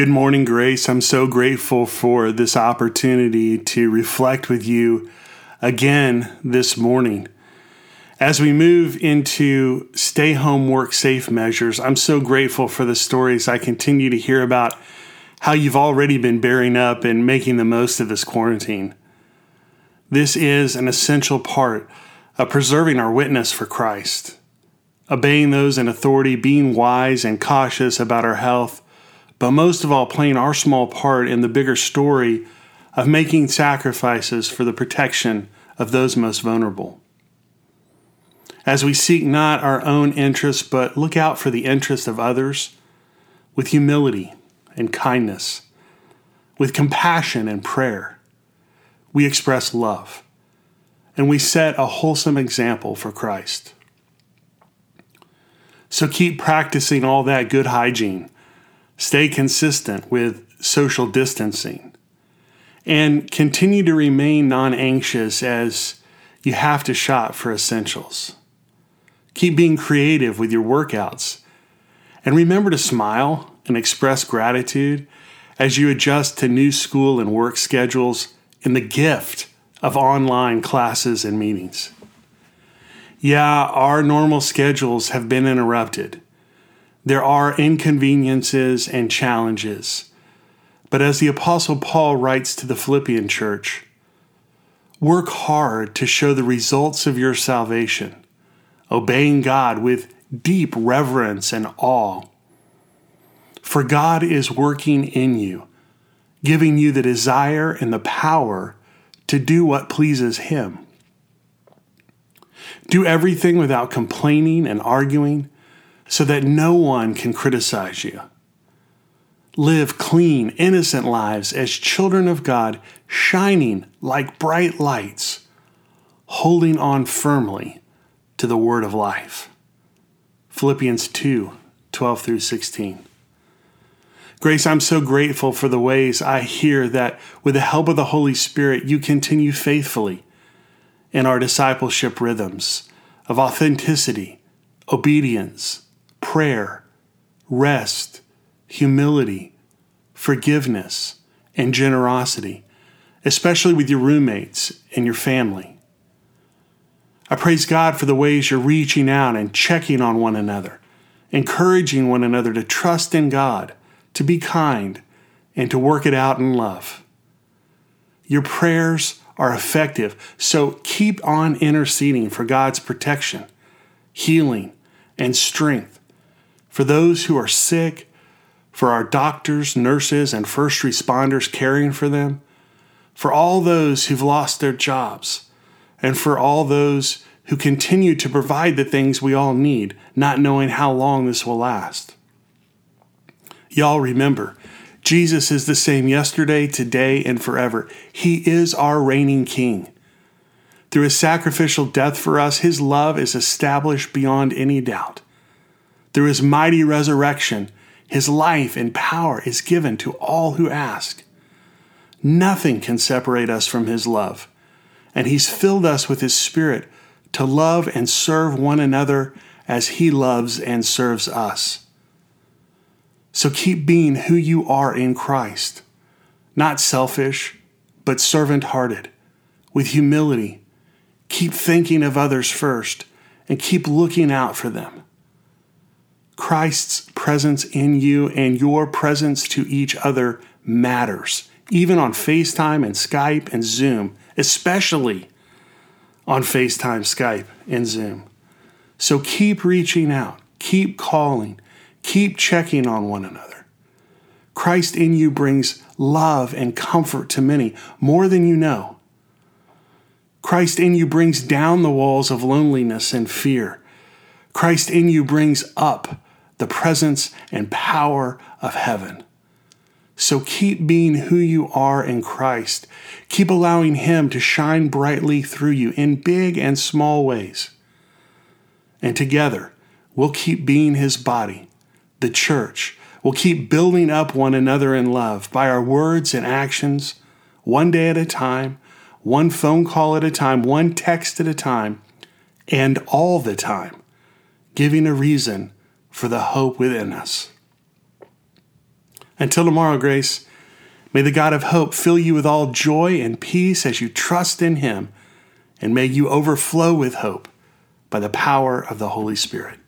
Good morning, Grace. I'm so grateful for this opportunity to reflect with you again this morning. As we move into stay home, work safe measures, I'm so grateful for the stories I continue to hear about how you've already been bearing up and making the most of this quarantine. This is an essential part of preserving our witness for Christ, obeying those in authority, being wise and cautious about our health but most of all, playing our small part in the bigger story of making sacrifices for the protection of those most vulnerable. As we seek not our own interests, but look out for the interests of others with humility and kindness, with compassion and prayer, we express love and we set a wholesome example for Christ. So keep practicing all that good hygiene Stay consistent with social distancing. And continue to remain non anxious as you have to shop for essentials. Keep being creative with your workouts. And remember to smile and express gratitude as you adjust to new school and work schedules in the gift of online classes and meetings. Yeah, our normal schedules have been interrupted there are inconveniences and challenges. But as the Apostle Paul writes to the Philippian church, work hard to show the results of your salvation, obeying God with deep reverence and awe. For God is working in you, giving you the desire and the power to do what pleases Him. Do everything without complaining and arguing so that no one can criticize you. Live clean, innocent lives as children of God, shining like bright lights, holding on firmly to the word of life. Philippians 2 12 through 16. Grace, I'm so grateful for the ways I hear that with the help of the Holy Spirit, you continue faithfully in our discipleship rhythms of authenticity, obedience, prayer, rest, humility, forgiveness, and generosity, especially with your roommates and your family. I praise God for the ways you're reaching out and checking on one another, encouraging one another to trust in God, to be kind, and to work it out in love. Your prayers are effective, so keep on interceding for God's protection, healing, and strength for those who are sick, for our doctors, nurses, and first responders caring for them, for all those who've lost their jobs, and for all those who continue to provide the things we all need, not knowing how long this will last. Y'all remember, Jesus is the same yesterday, today, and forever. He is our reigning King. Through his sacrificial death for us, his love is established beyond any doubt. Through his mighty resurrection, his life and power is given to all who ask. Nothing can separate us from his love, and he's filled us with his spirit to love and serve one another as he loves and serves us. So keep being who you are in Christ, not selfish, but servant hearted, with humility. Keep thinking of others first and keep looking out for them. Christ's presence in you and your presence to each other matters, even on FaceTime and Skype and Zoom, especially on FaceTime, Skype, and Zoom. So keep reaching out, keep calling, keep checking on one another. Christ in you brings love and comfort to many, more than you know. Christ in you brings down the walls of loneliness and fear. Christ in you brings up the presence and power of heaven. So keep being who you are in Christ. Keep allowing Him to shine brightly through you in big and small ways. And together, we'll keep being His body, the church. We'll keep building up one another in love by our words and actions, one day at a time, one phone call at a time, one text at a time, and all the time, giving a reason for the hope within us. Until tomorrow, Grace, may the God of hope fill you with all joy and peace as you trust in him, and may you overflow with hope by the power of the Holy Spirit.